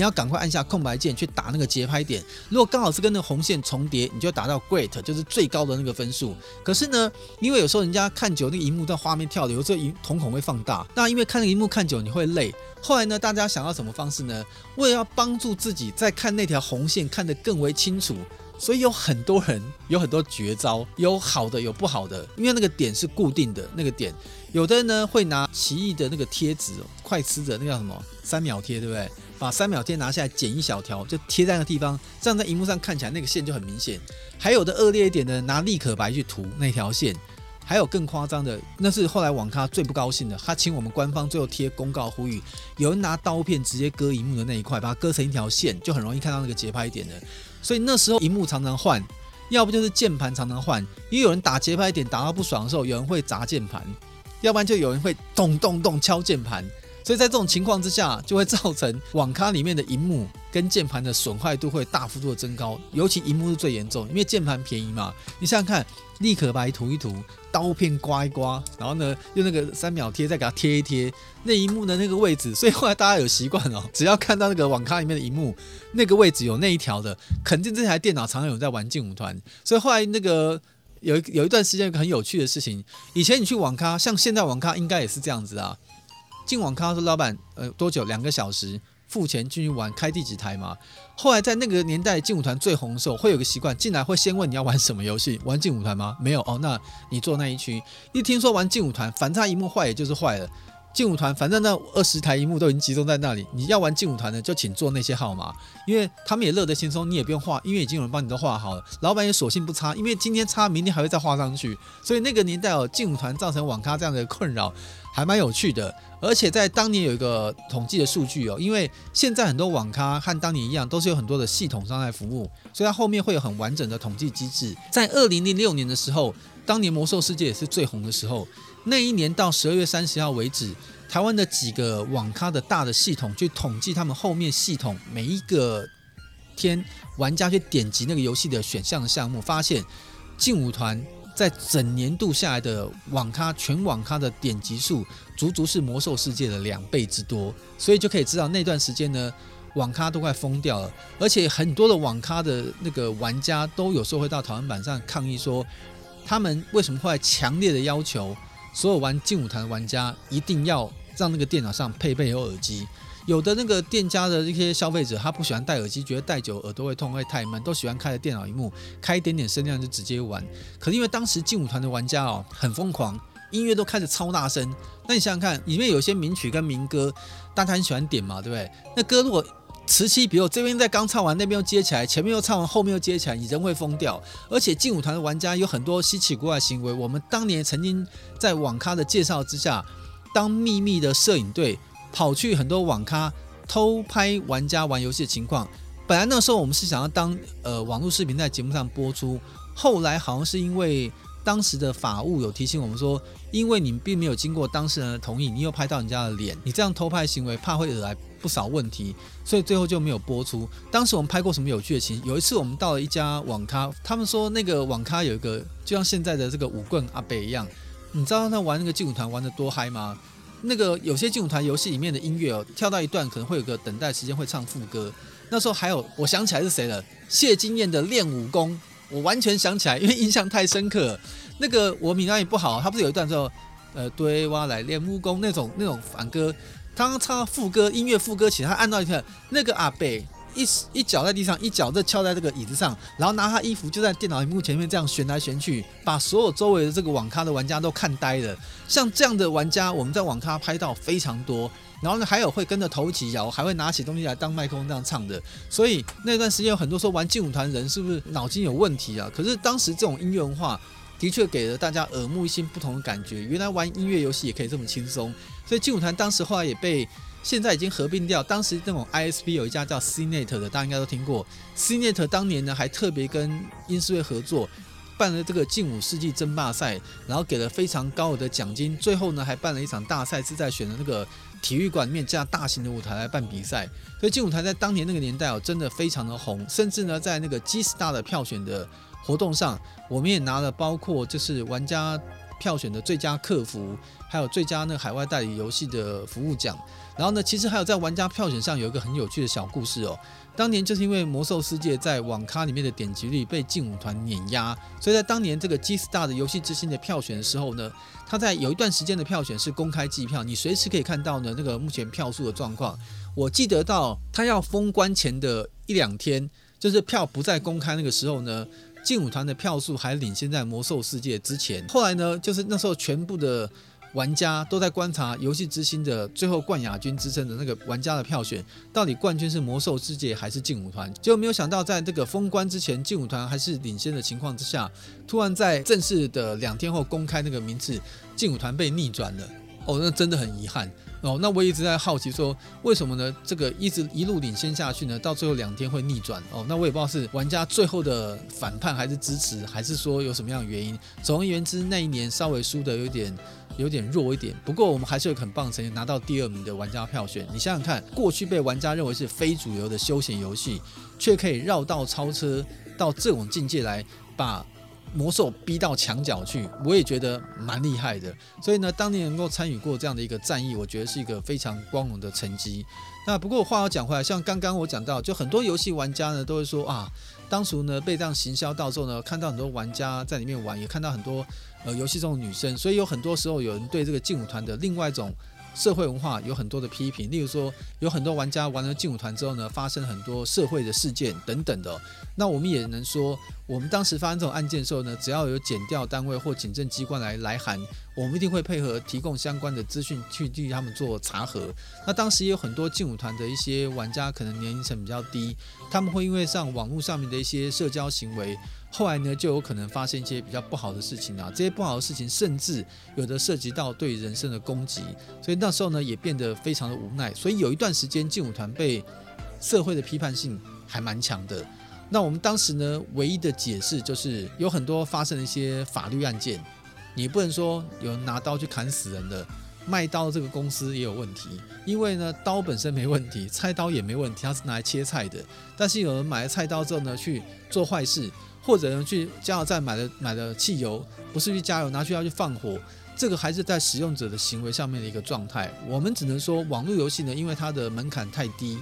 要赶快按下空白键去打那个节拍点。如果刚好是跟那个红线重叠，你就达到 Great，就是最高的那个分数。可是呢，因为有时候人家看久那个荧幕在画面跳的，有时候荧瞳孔会放大。那因为看那个荧幕看久你会累。后来呢，大家想要什么方式呢？为了要帮助自己在看那条红线看得更为清楚，所以有很多人有很多绝招，有好的有不好的。因为那个点是固定的，那个点，有的人呢会拿奇异的那个贴纸，快吃的那个叫什么三秒贴，对不对？把三秒贴拿下来剪一小条，就贴在那个地方，这样在荧幕上看起来那个线就很明显。还有的恶劣一点的，拿立可白去涂那条线。还有更夸张的，那是后来网咖最不高兴的，他请我们官方最后贴公告呼吁，有人拿刀片直接割荧幕的那一块，把它割成一条线，就很容易看到那个节拍点的。所以那时候荧幕常常换，要不就是键盘常常换，因为有人打节拍点打到不爽的时候，有人会砸键盘，要不然就有人会咚咚咚敲键盘。所以在这种情况之下，就会造成网咖里面的荧幕跟键盘的损坏度会大幅度的增高，尤其荧幕是最严重，因为键盘便宜嘛。你想想看，立可白涂一涂，刀片刮一刮，然后呢用那个三秒贴再给它贴一贴，那荧幕的那个位置，所以后来大家有习惯哦，只要看到那个网咖里面的荧幕那个位置有那一条的，肯定这台电脑常常有在玩劲舞团。所以后来那个有有一段时间有个很有趣的事情，以前你去网咖，像现在网咖应该也是这样子啊。进网咖说：“老板，呃，多久？两个小时，付钱进去玩，开第几台嘛？”后来在那个年代，劲舞团最红的时候，会有个习惯，进来会先问你要玩什么游戏，玩劲舞团吗？没有哦，那你坐那一区。一听说玩劲舞团，反正一幕坏也就是坏了。劲舞团反正那二十台萤幕都已经集中在那里，你要玩劲舞团的就请坐那些号码，因为他们也乐得轻松，你也不用画，因为已经有人帮你都画好了。老板也索性不擦，因为今天擦，明天还会再画上去。所以那个年代哦，劲舞团造成网咖这样的困扰，还蛮有趣的。而且在当年有一个统计的数据哦，因为现在很多网咖和当年一样，都是有很多的系统上来服务，所以它后面会有很完整的统计机制。在二零零六年的时候，当年魔兽世界也是最红的时候，那一年到十二月三十号为止，台湾的几个网咖的大的系统去统计他们后面系统每一个天玩家去点击那个游戏的选项的项目，发现劲舞团。在整年度下来的网咖全网咖的点击数，足足是魔兽世界的两倍之多，所以就可以知道那段时间呢，网咖都快疯掉了。而且很多的网咖的那个玩家都有时候会到讨论板上抗议说，他们为什么会强烈的要求所有玩劲舞团的玩家一定要让那个电脑上配备有耳机。有的那个店家的一些消费者，他不喜欢戴耳机，觉得戴久耳朵会痛，会太闷，都喜欢开着电脑荧幕，开一点点声量就直接玩。可是因为当时劲舞团的玩家哦很疯狂，音乐都开着超大声。那你想想看，里面有些名曲跟民歌，大家很喜欢点嘛，对不对？那歌如果此起彼落，这边在刚唱完，那边又接起来，前面又唱完，后面又接起来，你人会疯掉。而且劲舞团的玩家有很多稀奇古怪行为。我们当年曾经在网咖的介绍之下，当秘密的摄影队。跑去很多网咖偷拍玩家玩游戏的情况。本来那时候我们是想要当呃网络视频在节目上播出，后来好像是因为当时的法务有提醒我们说，因为你并没有经过当事人的同意，你又拍到人家的脸，你这样偷拍行为怕会惹来不少问题，所以最后就没有播出。当时我们拍过什么有趣的情？有一次我们到了一家网咖，他们说那个网咖有一个就像现在的这个五棍阿北一样，你知道他玩那个劲舞团玩得多嗨吗？那个有些劲舞团游戏里面的音乐哦，跳到一段可能会有个等待时间，会唱副歌。那时候还有，我想起来是谁了？谢金燕的练武功，我完全想起来，因为印象太深刻。那个我闽南语不好，他不是有一段说，呃，对哇来练武功那种那种反歌，他唱副歌，音乐副歌起，他按到一个那个阿伯一一脚在地上，一脚就翘在这个椅子上，然后拿他衣服就在电脑荧幕前面这样旋来旋去，把所有周围的这个网咖的玩家都看呆了。像这样的玩家，我们在网咖拍到非常多。然后呢，还有会跟着头起摇，还会拿起东西来当麦克风这样唱的。所以那段时间有很多说玩劲舞团人是不是脑筋有问题啊？可是当时这种音乐文化的确给了大家耳目一新、不同的感觉。原来玩音乐游戏也可以这么轻松。所以劲舞团当时后来也被现在已经合并掉。当时那种 ISP 有一家叫 CNET 的，大家应该都听过。CNET 当年呢还特别跟音狮会合作。办了这个劲舞世纪争霸赛，然后给了非常高额的奖金，最后呢还办了一场大赛，是在选的那个体育馆里面架大型的舞台来办比赛。所以劲舞台在当年那个年代哦，真的非常的红，甚至呢在那个 G Star 的票选的活动上，我们也拿了包括就是玩家票选的最佳客服，还有最佳那个海外代理游戏的服务奖。然后呢，其实还有在玩家票选上有一个很有趣的小故事哦。当年就是因为《魔兽世界》在网咖里面的点击率被劲舞团碾压，所以在当年这个 G Star 的游戏之星的票选的时候呢，他在有一段时间的票选是公开计票，你随时可以看到呢那个目前票数的状况。我记得到他要封关前的一两天，就是票不再公开那个时候呢，劲舞团的票数还领先在《魔兽世界》之前。后来呢，就是那时候全部的。玩家都在观察游戏之星的最后冠亚军之称的那个玩家的票选，到底冠军是魔兽世界还是劲舞团？结果没有想到，在这个封关之前，劲舞团还是领先的情况之下，突然在正式的两天后公开那个名次，劲舞团被逆转了。哦，那真的很遗憾。哦，那我一直在好奇说，为什么呢？这个一直一路领先下去呢，到最后两天会逆转？哦，那我也不知道是玩家最后的反叛，还是支持，还是说有什么样的原因。总而言之，那一年稍微输的有点。有点弱一点，不过我们还是有很棒成绩，拿到第二名的玩家票选。你想想看，过去被玩家认为是非主流的休闲游戏，却可以绕道超车到这种境界来，把魔兽逼到墙角去，我也觉得蛮厉害的。所以呢，当年能够参与过这样的一个战役，我觉得是一个非常光荣的成绩。那不过话又讲回来，像刚刚我讲到，就很多游戏玩家呢都会说啊，当初呢被这样行销到之后呢，看到很多玩家在里面玩，也看到很多。呃，游戏中的女生，所以有很多时候有人对这个劲舞团的另外一种社会文化有很多的批评，例如说有很多玩家玩了劲舞团之后呢，发生很多社会的事件等等的。那我们也能说，我们当时发生这种案件的时候呢，只要有检调单位或警政机关来来函，我们一定会配合提供相关的资讯去替他们做查核。那当时也有很多劲舞团的一些玩家，可能年龄层比较低，他们会因为上网络上面的一些社交行为。后来呢，就有可能发生一些比较不好的事情啊。这些不好的事情，甚至有的涉及到对人生的攻击，所以那时候呢，也变得非常的无奈。所以有一段时间，劲舞团被社会的批判性还蛮强的。那我们当时呢，唯一的解释就是有很多发生了一些法律案件，你不能说有人拿刀去砍死人的，卖刀这个公司也有问题。因为呢，刀本身没问题，菜刀也没问题，它是拿来切菜的。但是有人买了菜刀之后呢，去做坏事。或者呢，去加油站买了买了汽油，不是去加油，拿去要去放火，这个还是在使用者的行为上面的一个状态。我们只能说，网络游戏呢，因为它的门槛太低，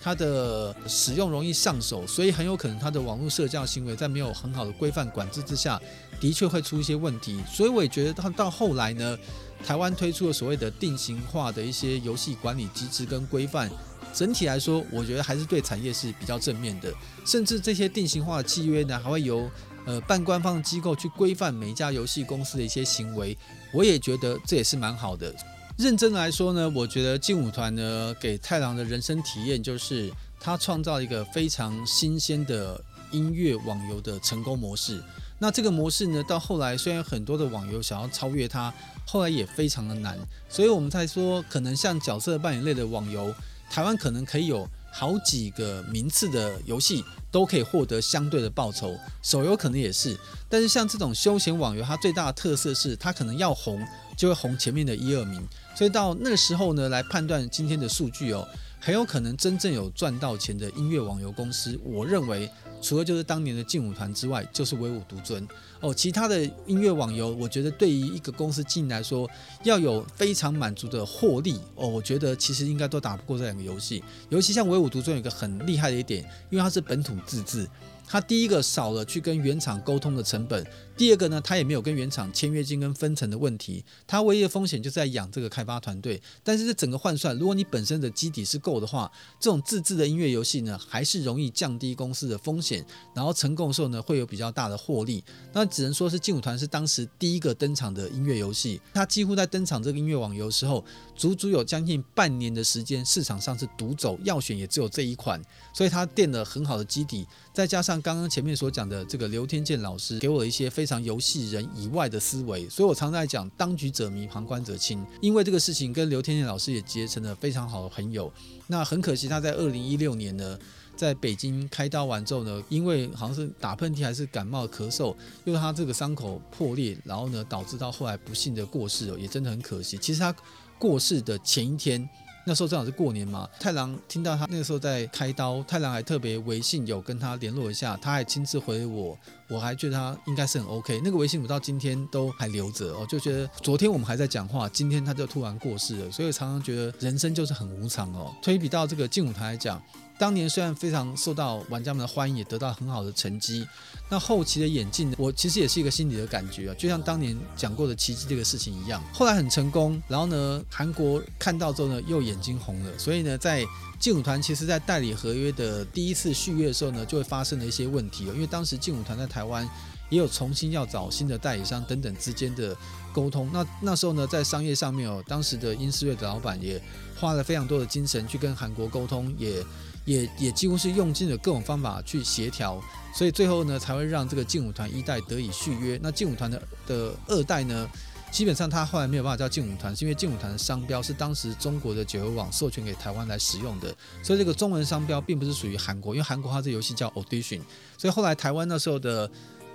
它的使用容易上手，所以很有可能它的网络社交行为在没有很好的规范管制之下，的确会出一些问题。所以我也觉得，它到后来呢，台湾推出了所谓的定型化的一些游戏管理机制跟规范。整体来说，我觉得还是对产业是比较正面的。甚至这些定型化的契约呢，还会由呃半官方的机构去规范每一家游戏公司的一些行为。我也觉得这也是蛮好的。认真来说呢，我觉得劲舞团呢给太郎的人生体验就是，他创造一个非常新鲜的音乐网游的成功模式。那这个模式呢，到后来虽然很多的网游想要超越它，后来也非常的难。所以我们才说，可能像角色扮演类的网游。台湾可能可以有好几个名次的游戏都可以获得相对的报酬，手游可能也是。但是像这种休闲网游，它最大的特色是它可能要红就会红前面的一二名。所以到那个时候呢，来判断今天的数据哦，很有可能真正有赚到钱的音乐网游公司，我认为除了就是当年的劲舞团之外，就是唯我独尊哦。其他的音乐网游，我觉得对于一个公司进来说，要有非常满足的获利哦，我觉得其实应该都打不过这两个游戏。尤其像唯武独尊有一个很厉害的一点，因为它是本土自制。它第一个少了去跟原厂沟通的成本，第二个呢，他也没有跟原厂签约金跟分成的问题，他唯一的风险就是在养这个开发团队。但是这整个换算，如果你本身的基底是够的话，这种自制的音乐游戏呢，还是容易降低公司的风险，然后成功的时候呢，会有比较大的获利。那只能说是劲舞团是当时第一个登场的音乐游戏，他几乎在登场这个音乐网游时候，足足有将近半年的时间，市场上是独走，要选也只有这一款，所以他垫了很好的基底，再加上。刚刚前面所讲的这个刘天健老师给我了一些非非常游戏人以外的思维，所以我常常在讲当局者迷，旁观者清。因为这个事情跟刘天健老师也结成了非常好的朋友。那很可惜，他在二零一六年呢，在北京开刀完之后呢，因为好像是打喷嚏还是感冒咳嗽，又他这个伤口破裂，然后呢导致到后来不幸的过世了，也真的很可惜。其实他过世的前一天。那时候正好是过年嘛，太郎听到他那个时候在开刀，太郎还特别微信有跟他联络一下，他还亲自回我，我还觉得他应该是很 OK。那个微信我到今天都还留着哦，就觉得昨天我们还在讲话，今天他就突然过世了，所以常常觉得人生就是很无常哦。推比到这个劲舞台来讲。当年虽然非常受到玩家们的欢迎，也得到很好的成绩，那后期的演进，我其实也是一个心里的感觉啊，就像当年讲过的奇迹这个事情一样，后来很成功，然后呢，韩国看到之后呢，又眼睛红了，所以呢，在劲舞团其实在代理合约的第一次续约的时候呢，就会发生了一些问题了，因为当时劲舞团在台湾也有重新要找新的代理商等等之间的沟通，那那时候呢，在商业上面哦，当时的音思乐的老板也花了非常多的精神去跟韩国沟通，也。也也几乎是用尽了各种方法去协调，所以最后呢，才会让这个劲舞团一代得以续约。那劲舞团的的二代呢，基本上他后来没有办法叫劲舞团，是因为劲舞团的商标是当时中国的九游网授权给台湾来使用的，所以这个中文商标并不是属于韩国，因为韩国它这游戏叫 Audition，所以后来台湾那时候的。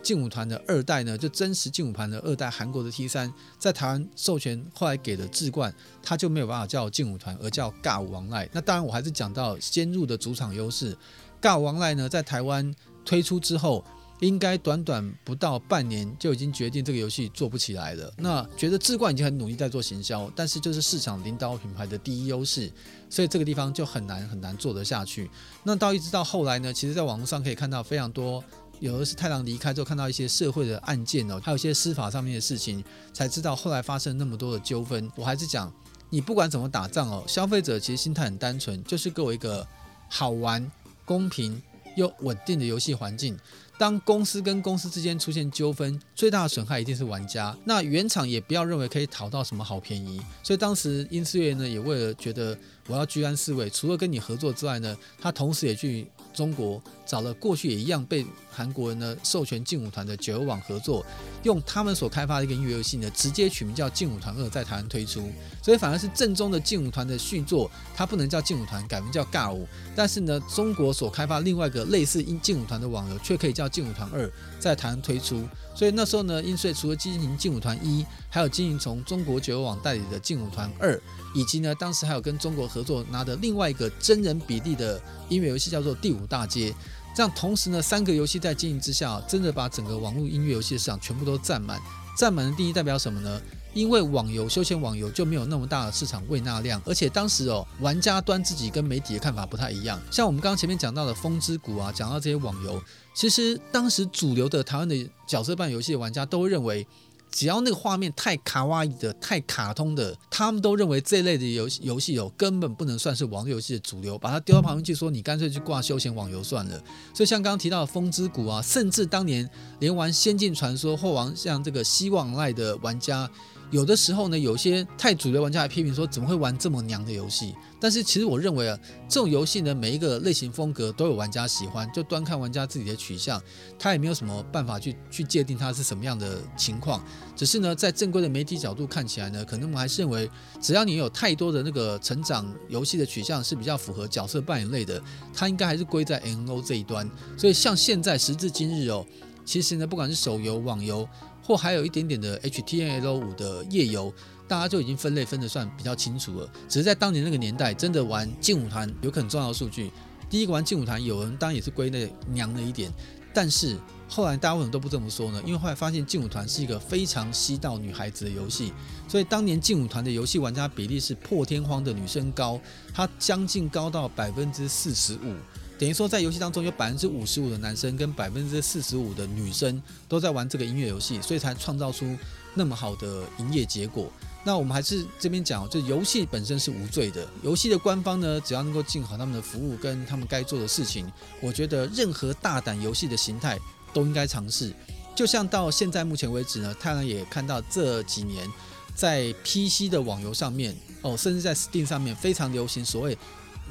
劲舞团的二代呢，就真实劲舞团的二代，韩国的 T 三在台湾授权，后来给了智冠，他就没有办法叫劲舞团，而叫尬舞王赖。那当然，我还是讲到先入的主场优势。尬舞王赖呢，在台湾推出之后，应该短短不到半年就已经决定这个游戏做不起来了。那觉得智冠已经很努力在做行销，但是就是市场领导品牌的第一优势，所以这个地方就很难很难做得下去。那到一直到后来呢，其实在网络上可以看到非常多。有的是太郎离开之后，看到一些社会的案件哦，还有一些司法上面的事情，才知道后来发生那么多的纠纷。我还是讲，你不管怎么打仗哦，消费者其实心态很单纯，就是给我一个好玩、公平又稳定的游戏环境。当公司跟公司之间出现纠纷，最大的损害一定是玩家。那原厂也不要认为可以讨到什么好便宜。所以当时音思乐呢，也为了觉得我要居安思危，除了跟你合作之外呢，他同时也去。中国找了过去也一样被韩国人呢授权劲舞团的九游网合作，用他们所开发的一个音乐游戏呢，直接取名叫《劲舞团二》在台湾推出，所以反而是正宗的劲舞团的续作，它不能叫劲舞团，改名叫尬舞。但是呢，中国所开发另外一个类似音劲舞团的网游，却可以叫《劲舞团二》在台湾推出。所以那时候呢，音碎除了经营劲舞团一，还有经营从中国九游网代理的劲舞团二，以及呢，当时还有跟中国合作拿的另外一个真人比例的音乐游戏，叫做《第五大街》。这样同时呢，三个游戏在经营之下，真的把整个网络音乐游戏的市场全部都占满。占满的定义代表什么呢？因为网游休闲网游就没有那么大的市场胃纳量，而且当时哦，玩家端自己跟媒体的看法不太一样。像我们刚刚前面讲到的《风之谷》啊，讲到这些网游，其实当时主流的台湾的角色扮演游戏的玩家都认为。只要那个画面太卡哇伊的、太卡通的，他们都认为这类的游戏游戏哦，根本不能算是网络游戏的主流，把它丢到旁边去说，你干脆去挂休闲网游算了。所以像刚刚提到的《风之谷》啊，甚至当年连玩《仙境传说》或玩像这个《希望赖》的玩家。有的时候呢，有些太主流玩家还批评说，怎么会玩这么娘的游戏？但是其实我认为啊，这种游戏呢，每一个类型风格都有玩家喜欢，就端看玩家自己的取向，他也没有什么办法去去界定它是什么样的情况。只是呢，在正规的媒体角度看起来呢，可能我们还是认为，只要你有太多的那个成长游戏的取向是比较符合角色扮演类的，它应该还是归在 N O 这一端。所以像现在时至今日哦，其实呢，不管是手游、网游。或还有一点点的 HTML 五的页游，大家就已经分类分得算比较清楚了。只是在当年那个年代，真的玩劲舞团有很重要的数据。第一个玩劲舞团，有人当然也是归类娘了一点，但是后来大家为什么都不这么说呢？因为后来发现劲舞团是一个非常吸到女孩子的游戏，所以当年劲舞团的游戏玩家比例是破天荒的女生高，它将近高到百分之四十五，等于说在游戏当中有百分之五十五的男生跟百分之四十五的女生都在玩这个音乐游戏，所以才创造出那么好的营业结果。那我们还是这边讲，就游戏本身是无罪的。游戏的官方呢，只要能够尽好他们的服务跟他们该做的事情，我觉得任何大胆游戏的形态都应该尝试。就像到现在目前为止呢，太阳也看到这几年在 PC 的网游上面哦，甚至在 Steam 上面非常流行所谓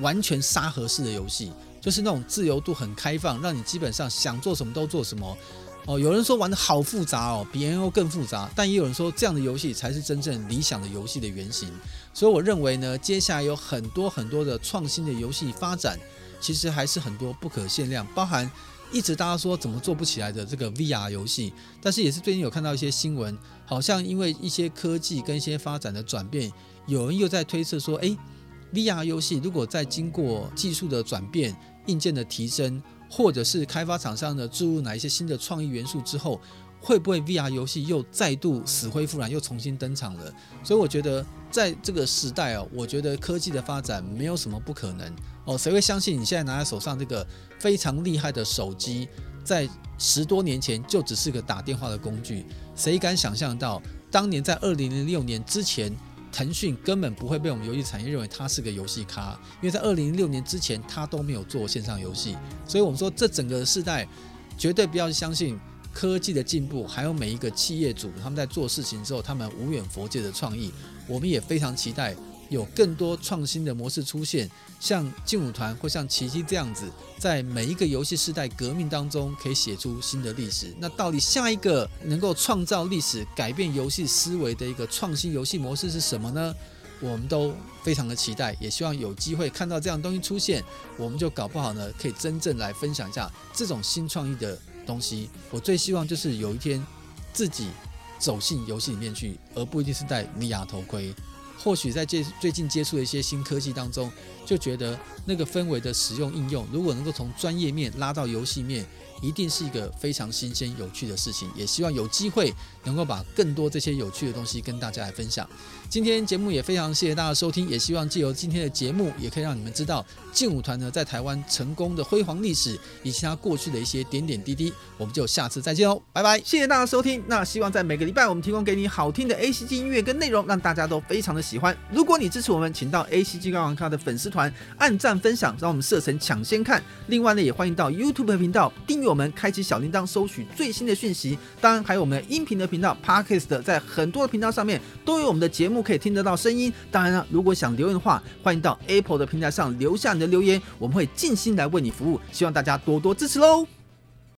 完全沙盒式的游戏，就是那种自由度很开放，让你基本上想做什么都做什么。哦，有人说玩得好复杂哦，比 N O 更复杂，但也有人说这样的游戏才是真正理想的游戏的原型。所以我认为呢，接下来有很多很多的创新的游戏发展，其实还是很多不可限量，包含一直大家说怎么做不起来的这个 VR 游戏，但是也是最近有看到一些新闻，好像因为一些科技跟一些发展的转变，有人又在推测说，诶，VR 游戏如果再经过技术的转变、硬件的提升。或者是开发厂商呢注入哪一些新的创意元素之后，会不会 VR 游戏又再度死灰复燃，又重新登场了？所以我觉得在这个时代哦，我觉得科技的发展没有什么不可能哦。谁会相信你现在拿在手上这个非常厉害的手机，在十多年前就只是个打电话的工具？谁敢想象到当年在二零零六年之前？腾讯根本不会被我们游戏产业认为它是个游戏咖，因为在二零零六年之前，它都没有做线上游戏。所以，我们说这整个世代绝对不要相信科技的进步，还有每一个企业主他们在做事情之后，他们无远佛界的创意。我们也非常期待。有更多创新的模式出现，像劲舞团或像奇迹这样子，在每一个游戏时代革命当中，可以写出新的历史。那到底下一个能够创造历史、改变游戏思维的一个创新游戏模式是什么呢？我们都非常的期待，也希望有机会看到这样东西出现，我们就搞不好呢，可以真正来分享一下这种新创意的东西。我最希望就是有一天自己走进游戏里面去，而不一定是戴 VR 头盔。或许在接最近接触的一些新科技当中，就觉得那个氛围的使用应用，如果能够从专业面拉到游戏面。一定是一个非常新鲜有趣的事情，也希望有机会能够把更多这些有趣的东西跟大家来分享。今天节目也非常谢谢大家收听，也希望借由今天的节目，也可以让你们知道劲舞团呢在台湾成功的辉煌历史，以及它过去的一些点点滴滴。我们就下次再见喽，拜拜！谢谢大家收听。那希望在每个礼拜我们提供给你好听的 ACG 音乐跟内容，让大家都非常的喜欢。如果你支持我们，请到 ACG 高玩咖的粉丝团按赞分享，让我们设成抢先看。另外呢，也欢迎到 YouTube 频道订阅。我们开启小铃铛，收取最新的讯息。当然，还有我们的音频的频道 Podcast，在很多的频道上面都有我们的节目可以听得到声音。当然了，如果想留言的话，欢迎到 Apple 的平台上留下你的留言，我们会尽心来为你服务。希望大家多多支持喽！